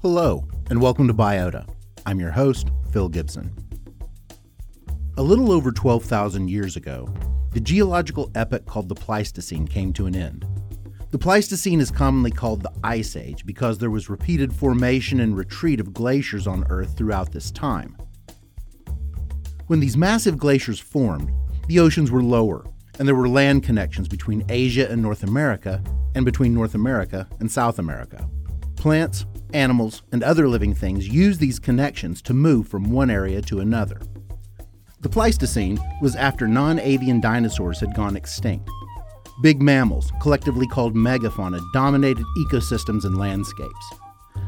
Hello, and welcome to Biota. I'm your host, Phil Gibson. A little over 12,000 years ago, the geological epoch called the Pleistocene came to an end. The Pleistocene is commonly called the Ice Age because there was repeated formation and retreat of glaciers on Earth throughout this time. When these massive glaciers formed, the oceans were lower, and there were land connections between Asia and North America, and between North America and South America. Plants, animals, and other living things use these connections to move from one area to another. The Pleistocene was after non avian dinosaurs had gone extinct. Big mammals, collectively called megafauna, dominated ecosystems and landscapes.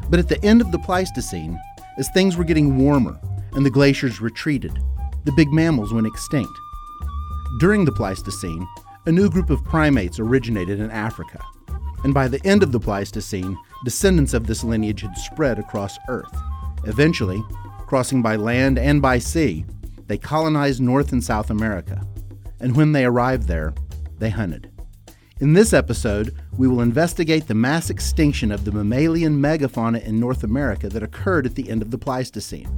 But at the end of the Pleistocene, as things were getting warmer and the glaciers retreated, the big mammals went extinct. During the Pleistocene, a new group of primates originated in Africa and by the end of the Pleistocene, descendants of this lineage had spread across Earth. Eventually, crossing by land and by sea, they colonized North and South America. And when they arrived there, they hunted. In this episode, we will investigate the mass extinction of the mammalian megafauna in North America that occurred at the end of the Pleistocene.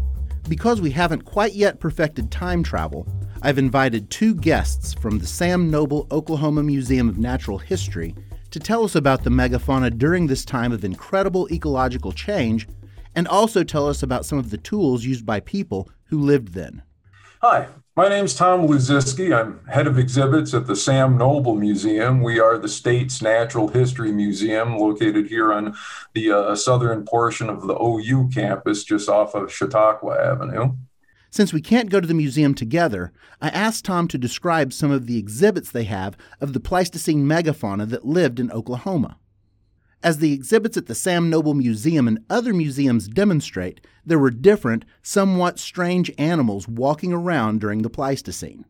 Because we haven't quite yet perfected time travel, I've invited two guests from the Sam Noble Oklahoma Museum of Natural History to tell us about the megafauna during this time of incredible ecological change and also tell us about some of the tools used by people who lived then. Hi, my name is Tom Luziski. I'm head of exhibits at the Sam Noble Museum. We are the state's natural history museum located here on the uh, southern portion of the OU campus just off of Chautauqua Avenue. Since we can't go to the museum together, I asked Tom to describe some of the exhibits they have of the Pleistocene megafauna that lived in Oklahoma. As the exhibits at the Sam Noble Museum and other museums demonstrate, there were different, somewhat strange animals walking around during the Pleistocene.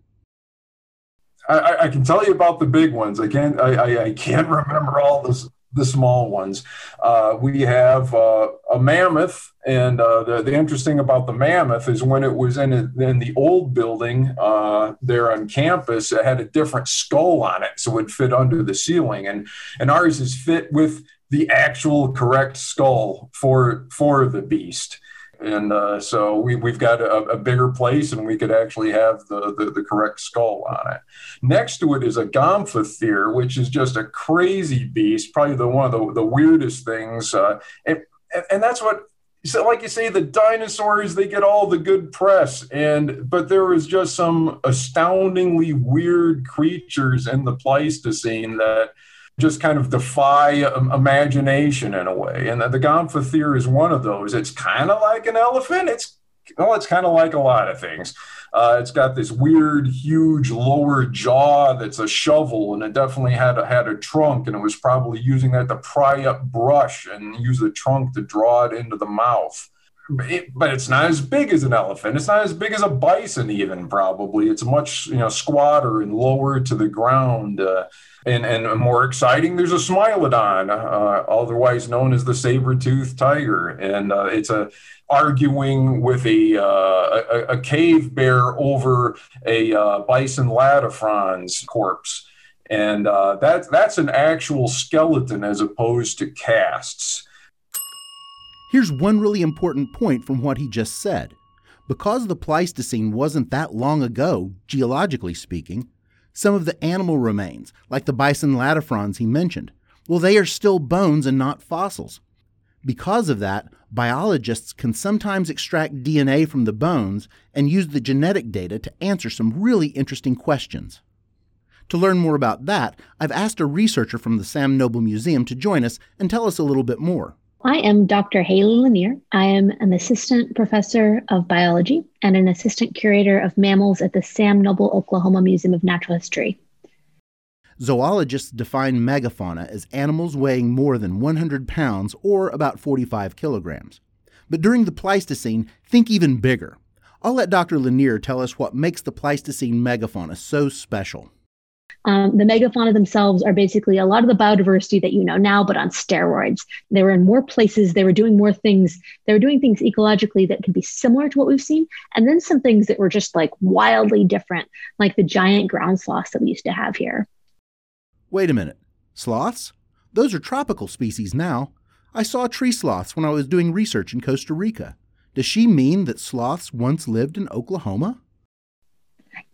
I, I, can tell you about the big ones. I can't. I, I, I can't remember all this, the small ones. Uh, we have uh, a mammoth, and uh, the, the interesting about the mammoth is when it was in, a, in the old building uh, there on campus, it had a different skull on it, so it would fit under the ceiling, and and ours is fit with the actual correct skull for for the beast and uh, so we, we've got a, a, bigger place and we could actually have the, the, the, correct skull on it. Next to it is a gomphothere which is just a crazy beast probably the one of the, the weirdest things uh, and, and that's what so like you say the dinosaurs they get all the good press and but there was just some astoundingly weird creatures in the pleistocene that just kind of defy um, imagination in a way. And the, the is one of those. It's kind of like an elephant. It's well, it's kind of like a lot of things. Uh, it's got this weird, huge lower jaw that's a shovel, and it definitely had a, had a trunk, and it was probably using that to pry up brush and use the trunk to draw it into the mouth. It, but it's not as big as an elephant. It's not as big as a bison, even probably. It's much you know squatter and lower to the ground. Uh, and, and more exciting, there's a Smilodon, uh, otherwise known as the saber-toothed tiger, and uh, it's a arguing with a, uh, a, a cave bear over a uh, bison latifrons corpse, and uh, that that's an actual skeleton as opposed to casts. Here's one really important point from what he just said. Because the Pleistocene wasn't that long ago, geologically speaking, some of the animal remains, like the bison latifrons he mentioned, well, they are still bones and not fossils. Because of that, biologists can sometimes extract DNA from the bones and use the genetic data to answer some really interesting questions. To learn more about that, I've asked a researcher from the Sam Noble Museum to join us and tell us a little bit more. I am Dr. Hayley Lanier. I am an assistant professor of biology and an assistant curator of mammals at the Sam Noble Oklahoma Museum of Natural History. Zoologists define megafauna as animals weighing more than 100 pounds or about 45 kilograms. But during the Pleistocene, think even bigger. I'll let Dr. Lanier tell us what makes the Pleistocene megafauna so special. Um, the megafauna themselves are basically a lot of the biodiversity that you know now, but on steroids. They were in more places. They were doing more things. They were doing things ecologically that could be similar to what we've seen, and then some things that were just like wildly different, like the giant ground sloths that we used to have here. Wait a minute. Sloths? Those are tropical species now. I saw tree sloths when I was doing research in Costa Rica. Does she mean that sloths once lived in Oklahoma?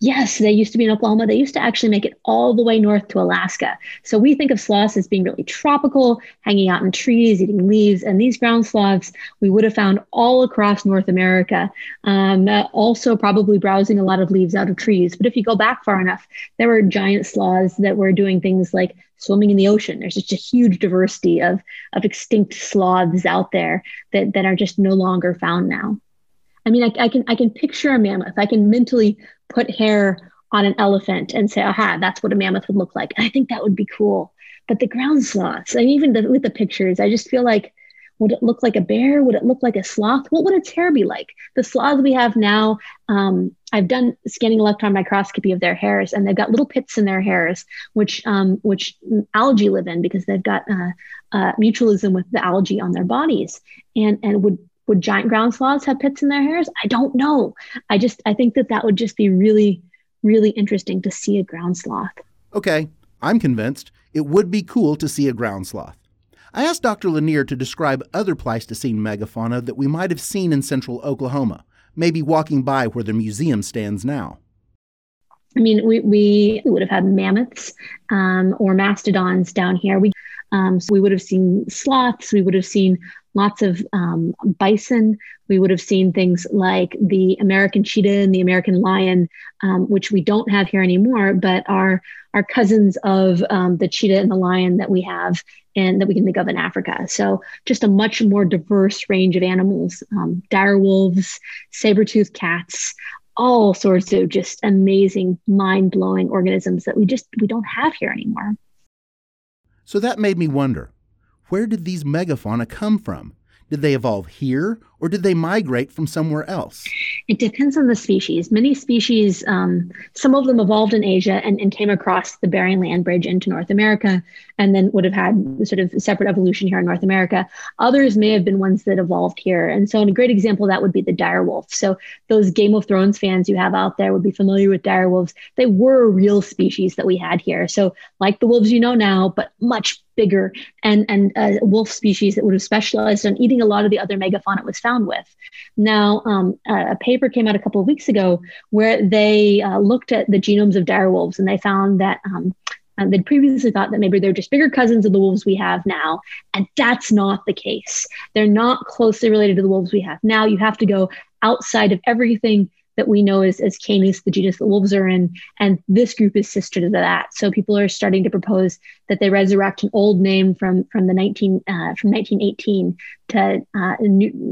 Yes, they used to be in Oklahoma. They used to actually make it all the way north to Alaska. So we think of sloths as being really tropical, hanging out in trees, eating leaves. And these ground sloths we would have found all across North America, um, also probably browsing a lot of leaves out of trees. But if you go back far enough, there were giant sloths that were doing things like swimming in the ocean. There's just a huge diversity of, of extinct sloths out there that, that are just no longer found now. I mean, I, I, can I can picture a mammoth. I can mentally put hair on an elephant and say, aha, that's what a mammoth would look like. I think that would be cool. But the ground sloths, and even the, with the pictures, I just feel like, would it look like a bear? Would it look like a sloth? What would its hair be like? The sloths we have now, um, I've done scanning electron microscopy of their hairs, and they've got little pits in their hairs, which um, which algae live in because they've got uh, uh, mutualism with the algae on their bodies. And and would would giant ground sloths have pits in their hairs? I don't know. I just I think that that would just be really really interesting to see a ground sloth. Okay, I'm convinced it would be cool to see a ground sloth. I asked Dr. Lanier to describe other Pleistocene megafauna that we might have seen in central Oklahoma, maybe walking by where the museum stands now. I mean, we, we would have had mammoths um, or mastodons down here. We um, so we would have seen sloths, we would have seen lots of um, bison. We would have seen things like the American cheetah and the American lion, um, which we don't have here anymore, but are are cousins of um, the cheetah and the lion that we have and that we can think of in Africa. So just a much more diverse range of animals: um, dire wolves, saber-toothed cats. All sorts of just amazing, mind-blowing organisms that we just we don't have here anymore. So that made me wonder where did these megafauna come from? Did they evolve here or did they migrate from somewhere else? It depends on the species. Many species, um, some of them evolved in Asia and, and, came across the Bering Land Bridge into North America and then would have had sort of separate evolution here in North America. Others may have been ones that evolved here. And so, in a great example that would be the dire wolf. So, those Game of Thrones fans you have out there would be familiar with dire wolves. They were real species that we had here. So, like the wolves you know now, but much bigger and and a wolf species that would have specialized on eating a lot of the other megafauna it was found with. Now, um, a paper came out a couple of weeks ago where they uh, looked at the genomes of dire wolves and they found that um, uh, they'd previously thought that maybe they're just bigger cousins of the wolves we have now. And that's not the case. They're not closely related to the wolves we have now. You have to go outside of everything that we know as, as Canis, the genus that wolves are in. And this group is sister to that. So people are starting to propose that they resurrect an old name from, from the 19, uh, from 1918 to, uh,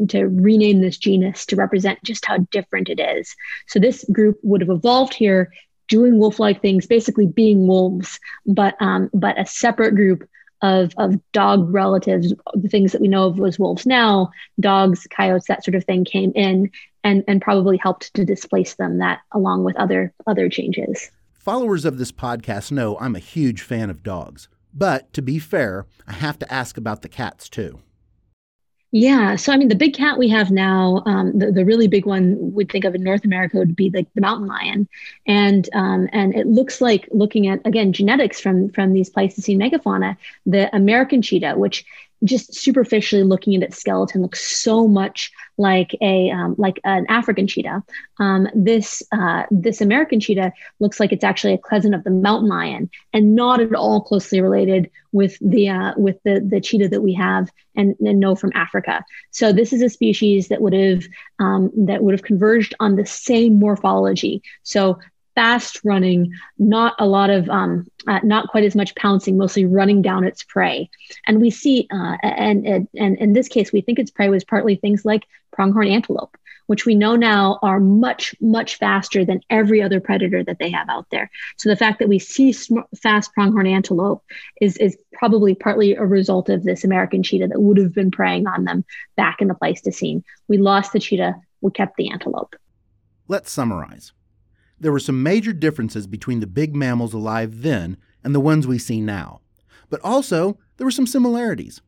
to rename this genus to represent just how different it is. So this group would have evolved here doing wolf-like things, basically being wolves, but um, but a separate group of of dog relatives, the things that we know of as wolves now, dogs, coyotes, that sort of thing came in and and probably helped to displace them. That along with other other changes. Followers of this podcast know I'm a huge fan of dogs, but to be fair, I have to ask about the cats too. Yeah. So, I mean, the big cat we have now, um, the, the really big one we'd think of in North America would be like the mountain lion. And um, and it looks like looking at, again, genetics from, from these Pleistocene megafauna, the American cheetah, which just superficially looking at its skeleton looks so much like a um, like an African cheetah. Um, this uh, this American cheetah looks like it's actually a cousin of the mountain lion, and not at all closely related with the uh, with the the cheetah that we have and, and know from Africa. So this is a species that would have um, that would have converged on the same morphology. So fast running, not a lot of, um, uh, not quite as much pouncing, mostly running down its prey. And we see, uh, and, and, and in this case, we think its prey was partly things like pronghorn antelope, which we know now are much, much faster than every other predator that they have out there. So the fact that we see sm- fast pronghorn antelope is, is probably partly a result of this American cheetah that would have been preying on them back in the Pleistocene. We lost the cheetah, we kept the antelope. Let's summarize there were some major differences between the big mammals alive then and the ones we see now. But also, there were some similarities.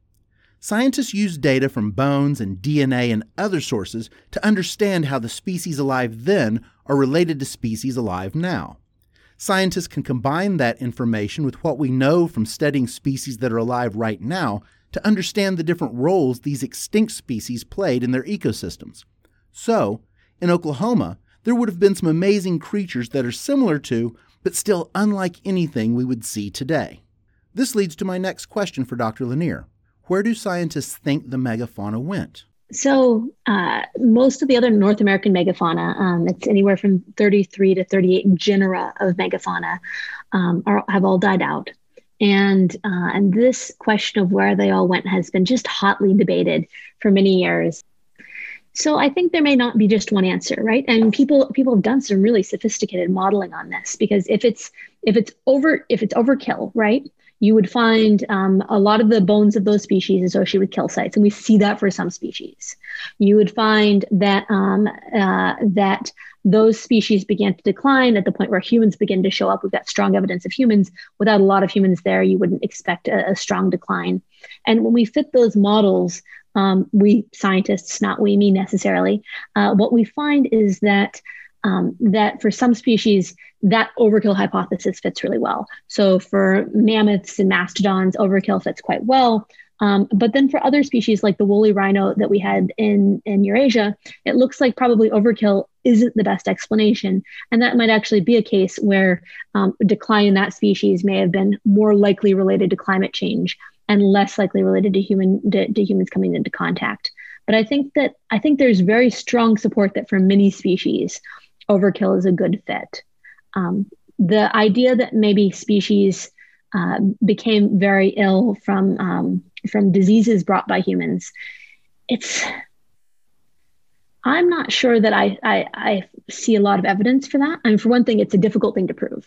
Scientists used data from bones and DNA and other sources to understand how the species alive then are related to species alive now. Scientists can combine that information with what we know from studying species that are alive right now to understand the different roles these extinct species played in their ecosystems. So, in Oklahoma, there would have been some amazing creatures that are similar to, but still unlike anything we would see today. This leads to my next question for Dr. Lanier. Where do scientists think the megafauna went? So, uh, most of the other North American megafauna, um, it's anywhere from 33 to 38 genera of megafauna, um, are, have all died out. And, uh, and this question of where they all went has been just hotly debated for many years. So I think there may not be just one answer, right? And people people have done some really sophisticated modeling on this because if it's if it's over if it's overkill, right? You would find um, a lot of the bones of those species associated with kill sites, and we see that for some species. You would find that um, uh, that those species began to decline at the point where humans begin to show up. We've got strong evidence of humans. Without a lot of humans there, you wouldn't expect a, a strong decline. And when we fit those models, um, we scientists, not we, me necessarily, uh, what we find is that um, that for some species, that overkill hypothesis fits really well. So for mammoths and mastodons, overkill fits quite well. Um, but then for other species like the woolly rhino that we had in, in Eurasia, it looks like probably overkill isn't the best explanation. And that might actually be a case where um, decline in that species may have been more likely related to climate change and less likely related to human to, to humans coming into contact. But I think that I think there's very strong support that for many species, overkill is a good fit. Um, the idea that maybe species uh, became very ill from um, from diseases brought by humans, it's I'm not sure that I, I, I see a lot of evidence for that. I mean, for one thing, it's a difficult thing to prove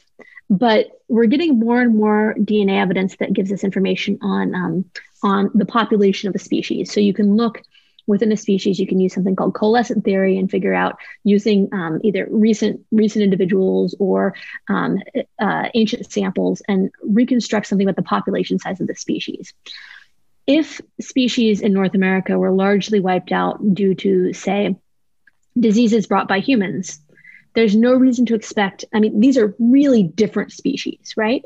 but we're getting more and more DNA evidence that gives us information on um, on the population of a species. So you can look within a species, you can use something called coalescent theory and figure out using um, either recent recent individuals or um, uh, ancient samples and reconstruct something about the population size of the species. If species in North America were largely wiped out due to, say, diseases brought by humans, there's no reason to expect, I mean, these are really different species, right?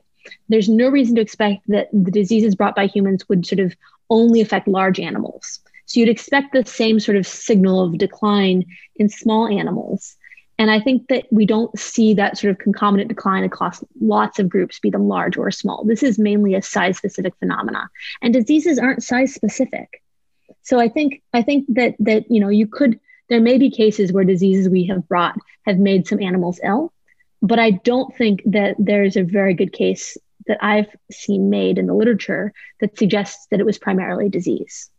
There's no reason to expect that the diseases brought by humans would sort of only affect large animals. So you'd expect the same sort of signal of decline in small animals. And I think that we don't see that sort of concomitant decline across lots of groups, be them large or small. This is mainly a size specific phenomena. And diseases aren't size specific. So I think I think that that you know you could there may be cases where diseases we have brought have made some animals ill, but I don't think that there's a very good case that I've seen made in the literature that suggests that it was primarily disease.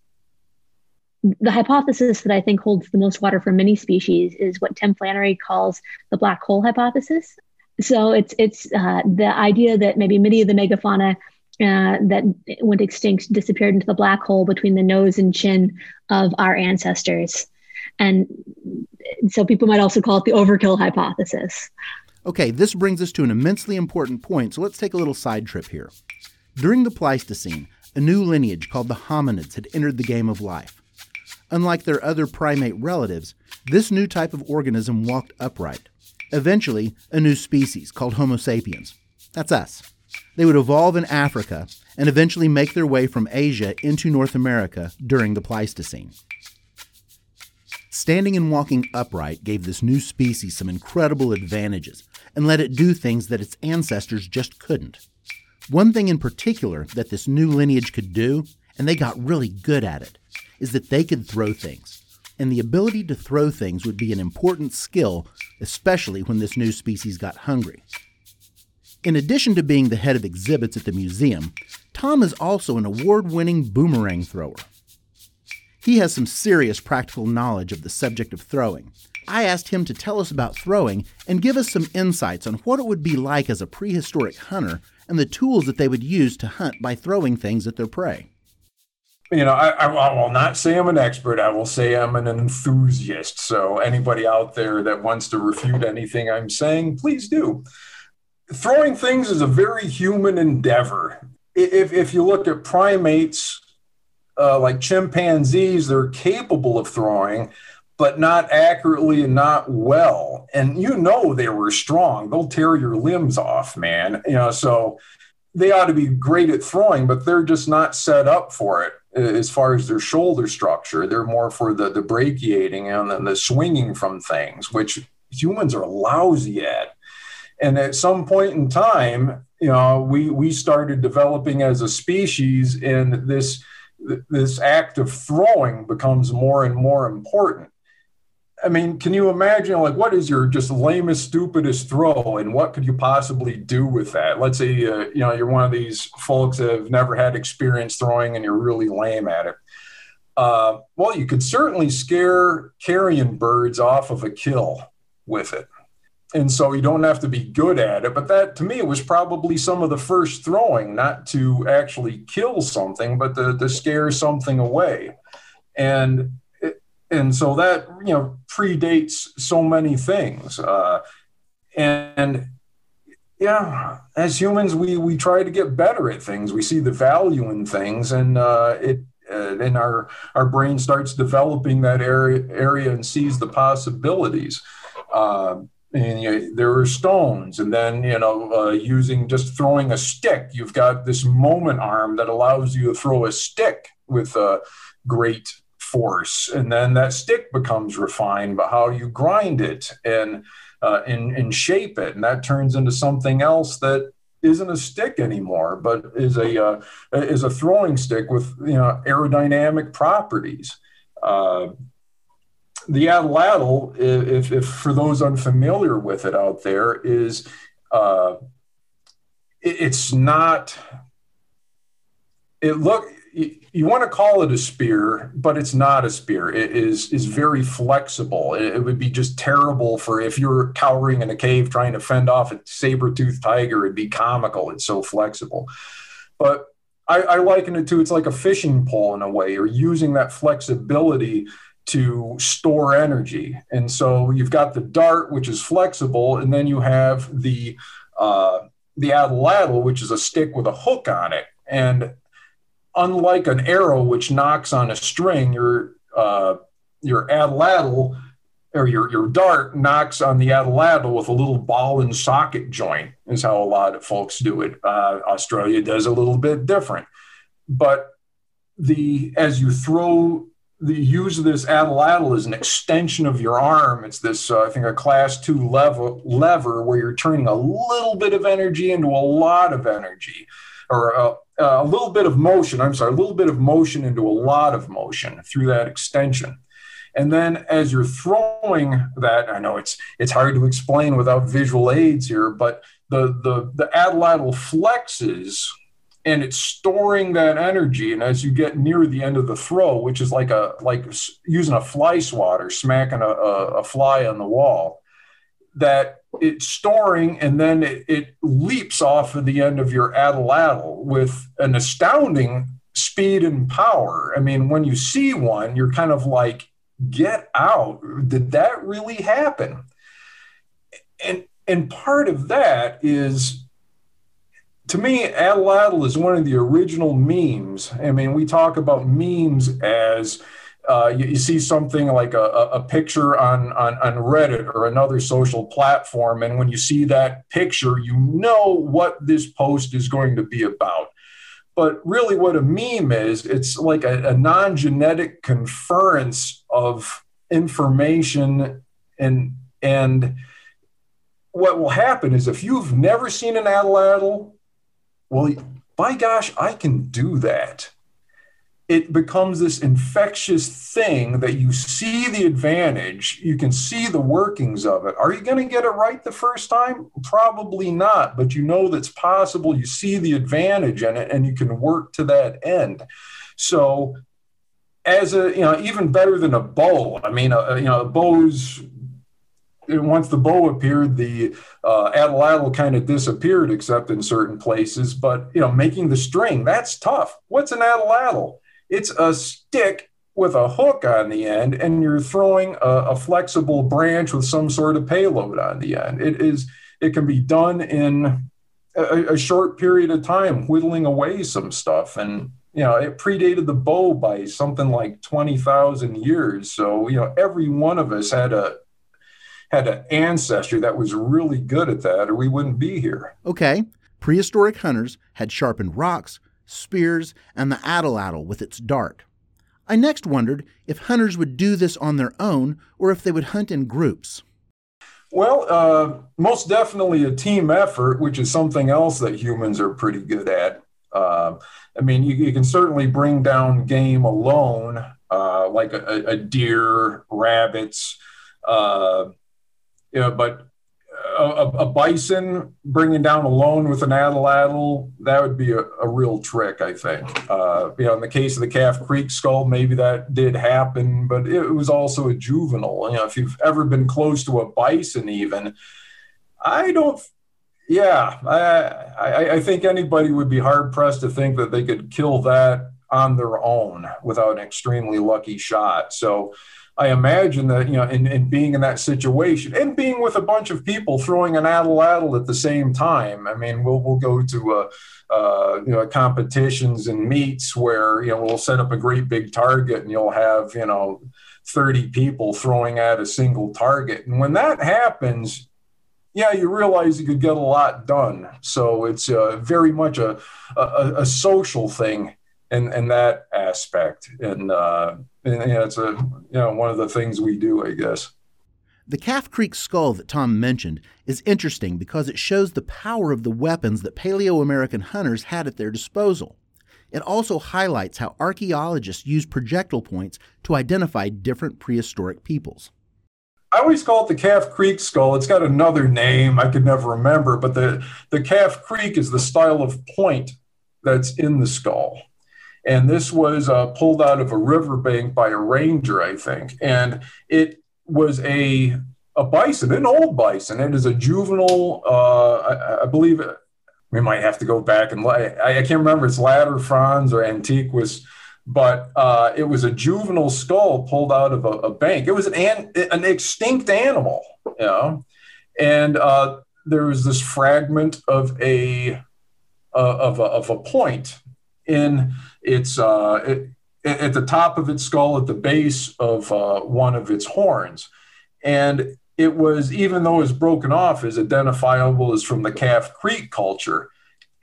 The hypothesis that I think holds the most water for many species is what Tim Flannery calls the black hole hypothesis. So it's it's uh, the idea that maybe many of the megafauna uh, that went extinct disappeared into the black hole between the nose and chin of our ancestors. And so people might also call it the overkill hypothesis. Okay, this brings us to an immensely important point, so let's take a little side trip here. During the Pleistocene, a new lineage called the hominids had entered the game of life. Unlike their other primate relatives, this new type of organism walked upright. Eventually, a new species called Homo sapiens. That's us. They would evolve in Africa and eventually make their way from Asia into North America during the Pleistocene. Standing and walking upright gave this new species some incredible advantages and let it do things that its ancestors just couldn't. One thing in particular that this new lineage could do, and they got really good at it, is that they could throw things. And the ability to throw things would be an important skill, especially when this new species got hungry. In addition to being the head of exhibits at the museum, Tom is also an award winning boomerang thrower. He has some serious practical knowledge of the subject of throwing. I asked him to tell us about throwing and give us some insights on what it would be like as a prehistoric hunter and the tools that they would use to hunt by throwing things at their prey. You know, I, I, will not say I'm an expert. I will say I'm an enthusiast. So, anybody out there that wants to refute anything I'm saying, please do. Throwing things is a very human endeavor. If, if you look at primates, uh, like chimpanzees, they're capable of throwing, but not accurately and not well. And you know they were strong; they'll tear your limbs off, man. You know, so they ought to be great at throwing, but they're just not set up for it. as far as their shoulder structure. They're more for the, the brachiating and then the swinging from things, which humans are lousy at. And at some point in time, you know, we, we started developing as a species, and this, this act of throwing becomes more and more important. I mean, can you imagine like what is your just lamest, stupidest throw, and what could you possibly do with that? Let's say uh, you know you're one of these folks that have never had experience throwing, and you're really lame at it. Uh, well, you could certainly scare carrion birds off of a kill with it, and so you don't have to be good at it. But that, to me, was probably some of the first throwing, not to actually kill something, but to, to scare something away, and and so that you know predates so many things. Uh, and yeah as humans we we try to get better at things. We see the value in things and uh, it uh, and our our brain starts developing that area area and sees the possibilities. Uh, and you there are stones and then you know uh, using just throwing a stick you've got this moment arm that allows you to throw a stick with a great force. And then that stick becomes refined but how you grind it and uh, and, and shape it and that turns into something else that isn't a stick anymore but is a uh, is a throwing stick with you know aerodynamic properties. Uh, the atlatl if, if for those unfamiliar with it out there is uh, it, it's not it look you, want to call it a spear, but it's not a spear. It is is very flexible. It, it, would be just terrible for if you're cowering in a cave trying to fend off a saber-toothed tiger. It'd be comical. It's so flexible. But I, I liken it to it's like a fishing pole in a way. You're using that flexibility to store energy. And so you've got the dart, which is flexible, and then you have the uh, the atlatl, which is a stick with a hook on it. And unlike an arrow which nocks on a string, your uh, your atlatl or your, your dart nocks on the atlatl with a little ball and socket joint is how a lot of folks do it. Uh, Australia does a little bit different, but the as you throw the use of this atlatl as an extension of your arm. It's this, uh, I think, a class two lever lever where you're turning a little bit of energy into a lot of energy, or uh, uh, a little bit of motion, I'm sorry, a little bit of motion into a lot of motion through that extension. And then as you're throwing that, I know it's it's hard to explain without visual aids here, but the the the atlatl flexes and it's storing that energy. And as you get near the end of the throw, which is like a like using a fly swatter, smacking a, a, fly on the wall, that it's storing and then it, it, leaps off of the end of your atlatl with an astounding speed and power. I mean, when you see one, you're kind of like, get out. Did that really happen? And and part of that is to me, atlatl is one of the original memes. I mean, we talk about memes as uh, you, you, see something like a, a picture on, on, on Reddit or another social platform, and when you see that picture, you know what this post is going to be about. But really, what a meme is, it's like a, a non genetic conference of information. And, and what will happen is if you've never seen an atlatl, well, by gosh, I can do that it becomes this infectious thing that you see the advantage, you can see the workings of it. Are you going to get it right the first time? Probably not, but you know that's possible. You see the advantage in it and you can work to that end. So, as a, you know, even better than a bow, I mean, uh, you know, a bows once the bow appeared, the uh, atlatl kind of disappeared, except in certain places. But you know, making the string that's tough. What's an atlatl? It's a stick with a hook on the end, and you're throwing a, a, flexible branch with some sort of payload on the end. It is. It can be done in a, a short period of time, whittling away some stuff, and you know it predated the bow by something like twenty thousand years. So you know every one of us had a had an ancestor that was really good at that, or we wouldn't be here. Okay, prehistoric hunters had sharpened rocks spears, and the atlatl with its dart. I next wondered if hunters would do this on their own or if they would hunt in groups. Well, uh, most definitely a team effort, which is something else that humans are pretty good at. Uh, I mean, you, you, can certainly bring down game alone, uh, like a, a, deer, rabbits, uh, yeah, but a, a, bison bringing down alone with an atlatl, that would be a, a real trick, I think. Uh, you know, in the case of the Calf Creek skull, maybe that did happen, but it was also a juvenile. You know, if you've ever been close to a bison, even, I don't. Yeah, I, I, I think anybody would be hard pressed to think that they could kill that on their own without an extremely lucky shot. So, I imagine that, you know, in, in being in that situation and being with a bunch of people throwing an atlatl at the same time. I mean, we'll, we'll go to, uh, uh, you know, competitions and meets where, you know, we'll set up a great big target and you'll have, you know, 30 people throwing at a single target. And when that happens, yeah, you realize you could get a lot done. So it's uh, very much a, a, a social thing in, in that aspect. And, uh, and yeah, it's a you know one of the things we do, I guess. The Calf Creek skull that Tom mentioned is interesting because it shows the power of the weapons that Paleo American hunters had at their disposal. It also highlights how archaeologists use projectile points to identify different prehistoric peoples. I always call it the Calf Creek skull. It's got another name I could never remember, but the, the Calf Creek is the style of point that's in the skull. And this was uh, pulled out of a riverbank by a ranger, I think. And it was a a bison, an old bison. It is a juvenile. Uh, I, I, believe it, we might have to go back and I, I can't remember it's latifrons or antiquus, but uh, it was a juvenile skull pulled out of a, a bank. It was an, an, an extinct animal, you know, and uh, there was this fragment of a uh, of a, of a point in its uh, it, at the top of its skull, at the base of uh, one of its horns, and it was even though it was broken off, is identifiable as from the Calf Creek culture.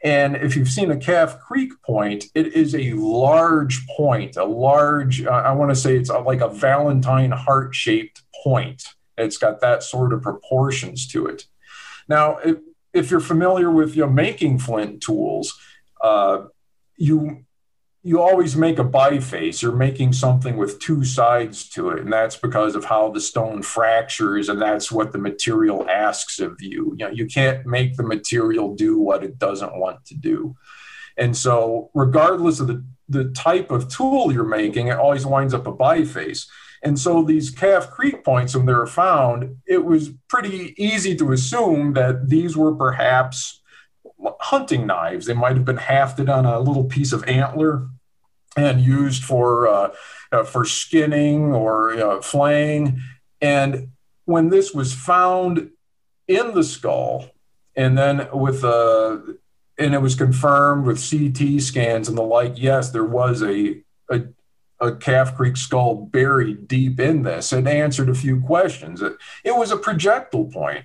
And if you've seen a Calf Creek point, it is a large point, a large, uh, I want to say it's like a Valentine heart shaped point. It's got that sort of proportions to it. Now, if, if you're familiar with you know, making flint tools, uh, you you always make a biface. You're making something with two sides to it, and that's because of how the stone fractures, and that's what the material asks of you. You know, you can't make the material do what it doesn't want to do. And so, regardless of the, the type of tool you're making, it always winds up a biface. And so, these Calf Creek points, when they were found, it was pretty easy to assume that these were perhaps hunting knives. They might have been hafted on a little piece of antler and used for uh, uh, for skinning or uh, flaying. And when this was found in the skull, and then with uh, and it was confirmed with CT scans and the like, yes, there was a, a a Calf Creek skull buried deep in this. It answered a few questions. It, it was a projectile point.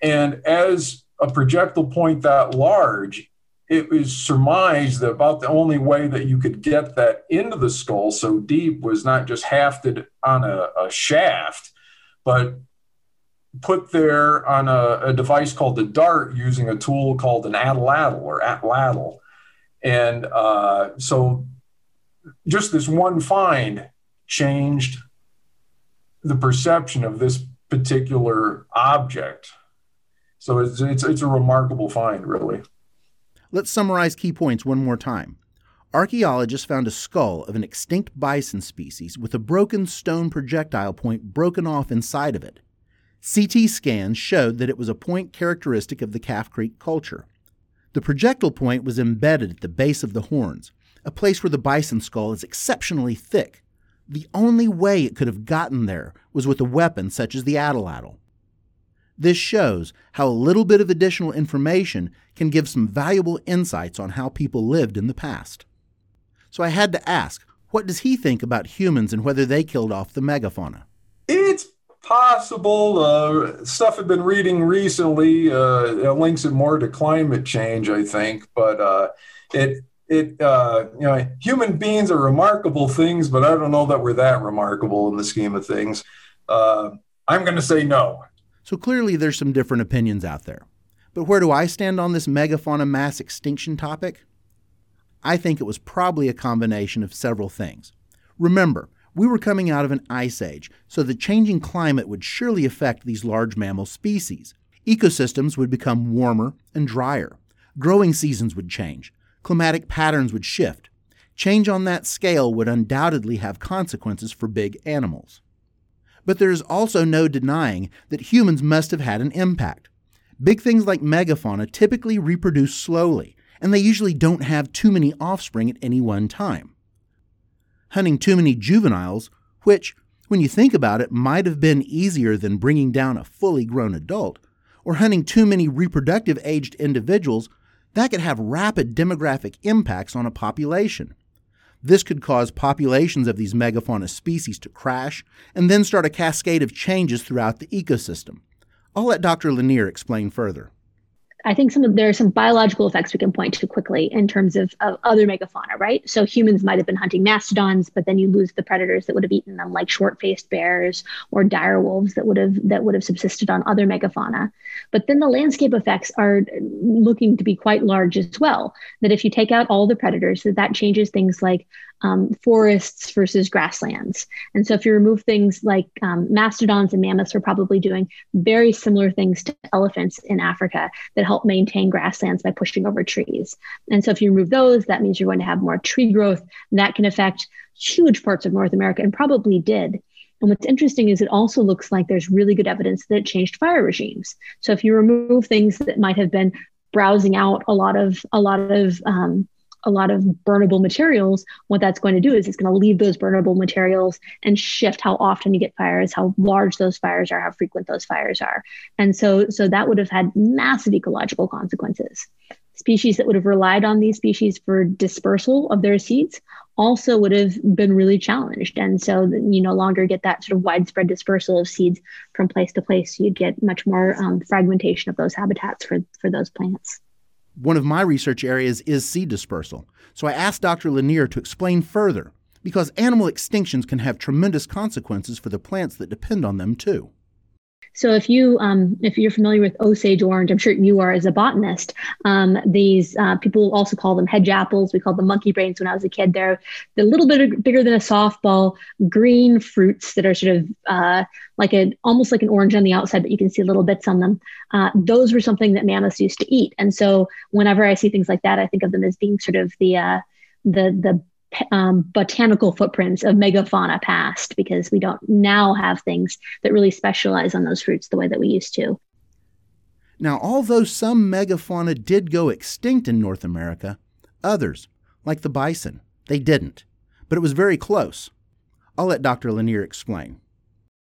And as a projectile point that large, it was surmised that about the only way that you could get that into the skull so deep was not just hafted on a, a shaft, but put there on a, a, device called the dart using a tool called an atlatl or atlatl. And uh, so just this one find changed the perception of this particular object so it's, it's, it's a remarkable find, really. Let's summarize key points one more time. Archaeologists found a skull of an extinct bison species with a broken stone projectile point broken off inside of it. CT scans showed that it was a point characteristic of the Calf Creek culture. The projectile point was embedded at the base of the horns, a place where the bison skull is exceptionally thick. The only way it could have gotten there was with a weapon such as the atlatl. This shows how a little bit of additional information can give some valuable insights on how people lived in the past. So I had to ask, what does he think about humans and whether they killed off the megafauna? It's possible. Uh, stuff I've been reading recently uh, links it more to climate change, I think, but uh, it it uh, you know human beings are remarkable things, but I don't know that we're that remarkable in the scheme of things. Uh, I'm going to say no. So clearly, there's some different opinions out there. But where do I stand on this megafauna mass extinction topic? I think it was probably a combination of several things. Remember, we were coming out of an ice age, so the changing climate would surely affect these large mammal species. Ecosystems would become warmer and drier. Growing seasons would change. Climatic patterns would shift. Change on that scale would undoubtedly have consequences for big animals. But there is also no denying that humans must have had an impact. Big things like megafauna typically reproduce slowly, and they usually don't have too many offspring at any one time. Hunting too many juveniles, which, when you think about it, might have been easier than bringing down a fully grown adult, or hunting too many reproductive aged individuals, that could have rapid demographic impacts on a population. This could cause populations of these megafauna species to crash and then start a cascade of changes throughout the ecosystem. I'll let Dr. Lanier explain further. I think some of there are some biological effects we can point to quickly in terms of, of other megafauna, right? So humans might have been hunting mastodons, but then you lose the predators that would have eaten them, like short-faced bears or dire wolves that would have that would have subsisted on other megafauna. But then the landscape effects are looking to be quite large as well. That if you take out all the predators, that that changes things like um, forests versus grasslands. And so if you remove things like um, mastodons and mammoths are probably doing very similar things to elephants in Africa that help maintain grasslands by pushing over trees. And so if you remove those, that means you're going to have more tree growth. that can affect huge parts of North America and probably did. And what's interesting is it also looks like there's really good evidence that it changed fire regimes. So if you remove things that might have been browsing out a lot of a lot of um, a lot of burnable materials, what that's going to do is it's going to leave those burnable materials and shift how often you get fires, how large those fires are, how frequent those fires are. And so, so that would have had massive ecological consequences. Species that would have relied on these species for dispersal of their seeds also would have been really challenged. And so you no longer get that sort of widespread dispersal of seeds from place to place. You'd get much more um, fragmentation of those habitats for, for those plants. One of my research areas is seed dispersal, so I asked Dr. Lanier to explain further, because animal extinctions can have tremendous consequences for the plants that depend on them too. So if you um, if you're familiar with Osage orange, I'm sure you are as a botanist. Um, these uh, people also call them hedge apples. We called them monkey brains when I was a kid. They're a little bit bigger than a softball, green fruits that are sort of uh, like an almost like an orange on the outside, but you can see little bits on them. Uh, those were something that mammoths used to eat, and so whenever I see things like that, I think of them as being sort of the uh, the the um, botanical footprints of megafauna past because we don't now have things that really specialize on those fruits the way that we used to. Now, although some megafauna did go extinct in North America, others, like the bison, they didn't. But it was very close. I'll let Dr. Lanier explain.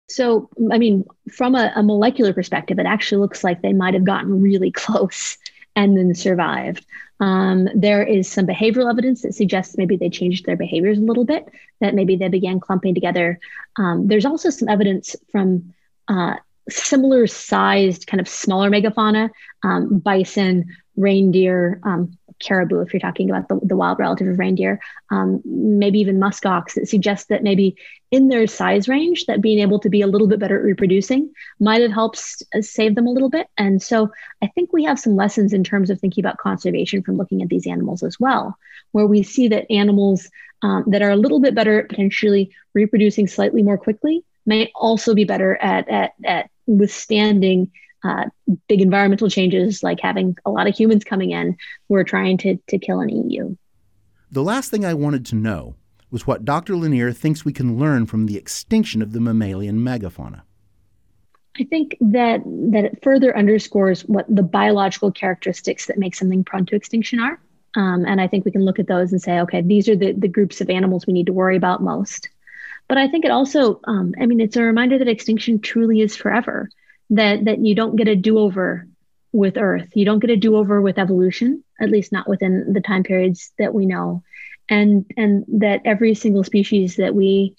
So, I mean, from a, a molecular perspective, it actually looks like they might have gotten really close and then survived. Um, there is some behavioral evidence that suggests maybe they changed their behaviors a little bit, that maybe they began clumping together. Um, there's also some evidence from uh, similar sized, kind of smaller megafauna, um, bison, reindeer, um, caribou, if you're talking about the, the wild relative of reindeer, um, maybe even muskox, that suggests that maybe in their size range, that being able to be a little bit better at reproducing might have helped uh, save them a little bit. And so I think we have some lessons in terms of thinking about conservation from looking at these animals as well, where we see that animals um, that are a little bit better at potentially reproducing slightly more quickly may also be better at, at, at withstanding uh, big environmental changes like having a lot of humans coming in who are trying to, to kill and eat you. The last thing I wanted to know was what Dr. Lanier thinks we can learn from the extinction of the mammalian megafauna. I think that that it further underscores what the biological characteristics that make something prone to extinction are. Um, and I think we can look at those and say, okay, these are the, the groups of animals we need to worry about most. But I think it also, um, I mean, it's a reminder that extinction truly is forever that that you don't get a do-over with earth you don't get a do-over with evolution at least not within the time periods that we know and and that every single species that we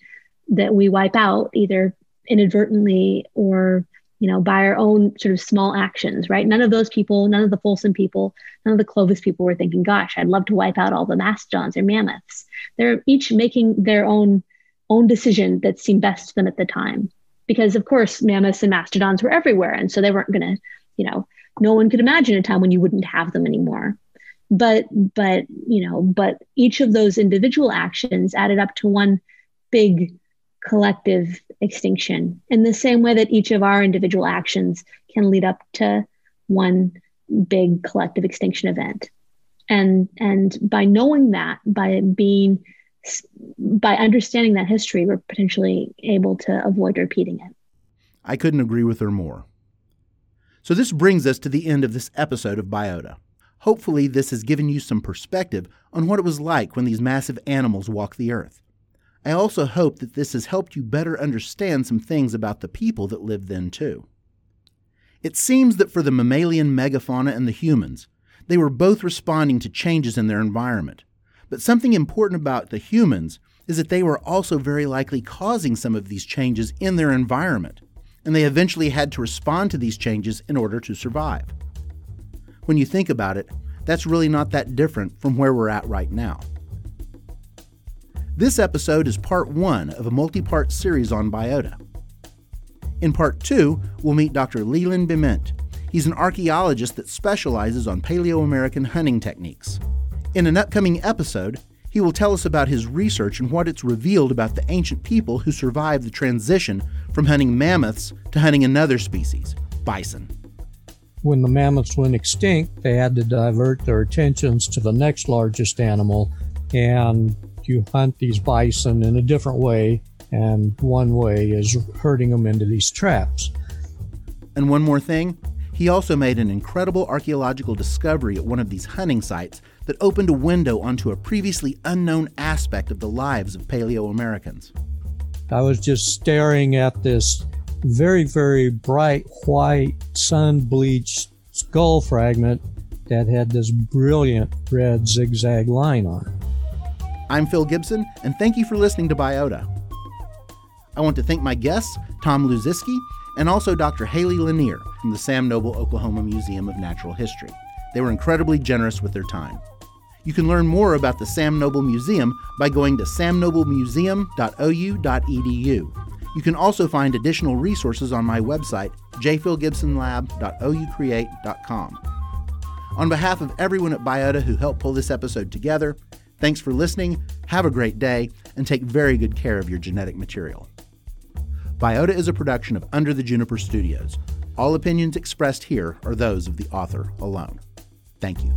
that we wipe out either inadvertently or you know, by our own sort of small actions, right? None of those people, none of the Folsom people, none of the Clovis people were thinking, gosh, I'd love to wipe out all the mastodons or mammoths. They're each making their own own decision that seemed best to them at the time. Because of course, mammoths and mastodons were everywhere. And so they weren't gonna, you know, no one could imagine a time when you wouldn't have them anymore. But but you know, but each of those individual actions added up to one big collective extinction in the same way that each of our individual actions can lead up to one big collective extinction event and and by knowing that by being by understanding that history we're potentially able to avoid repeating it i couldn't agree with her more so this brings us to the end of this episode of biota hopefully this has given you some perspective on what it was like when these massive animals walked the earth I also hope that this has helped you better understand some things about the people that lived then, too. It seems that for the mammalian megafauna and the humans, they were both responding to changes in their environment. But something important about the humans is that they were also very likely causing some of these changes in their environment, and they eventually had to respond to these changes in order to survive. When you think about it, that's really not that different from where we're at right now. This episode is part one of a multi part series on biota. In part two, we'll meet Dr. Leland Bement. He's an archaeologist that specializes on Paleo American hunting techniques. In an upcoming episode, he will tell us about his research and what it's revealed about the ancient people who survived the transition from hunting mammoths to hunting another species, bison. When the mammoths went extinct, they had to divert their attentions to the next largest animal, and you hunt these bison in a different way, and one way is herding them into these traps. And one more thing, he also made an incredible archaeological discovery at one of these hunting sites that opened a window onto a previously unknown aspect of the lives of Paleo Americans. I was just staring at this very, very bright white sun bleached skull fragment that had this brilliant red zigzag line on it. I'm Phil Gibson, and thank you for listening to Biota. I want to thank my guests, Tom Luziski, and also Dr. Hayley Lanier from the Sam Noble Oklahoma Museum of Natural History. They were incredibly generous with their time. You can learn more about the Sam Noble Museum by going to samnoblemuseum.ou.edu. You can also find additional resources on my website, jphilgibsonlab.oucreate.com. On behalf of everyone at Biota who helped pull this episode together, Thanks for listening, have a great day, and take very good care of your genetic material. Biota is a production of Under the Juniper Studios. All opinions expressed here are those of the author alone. Thank you.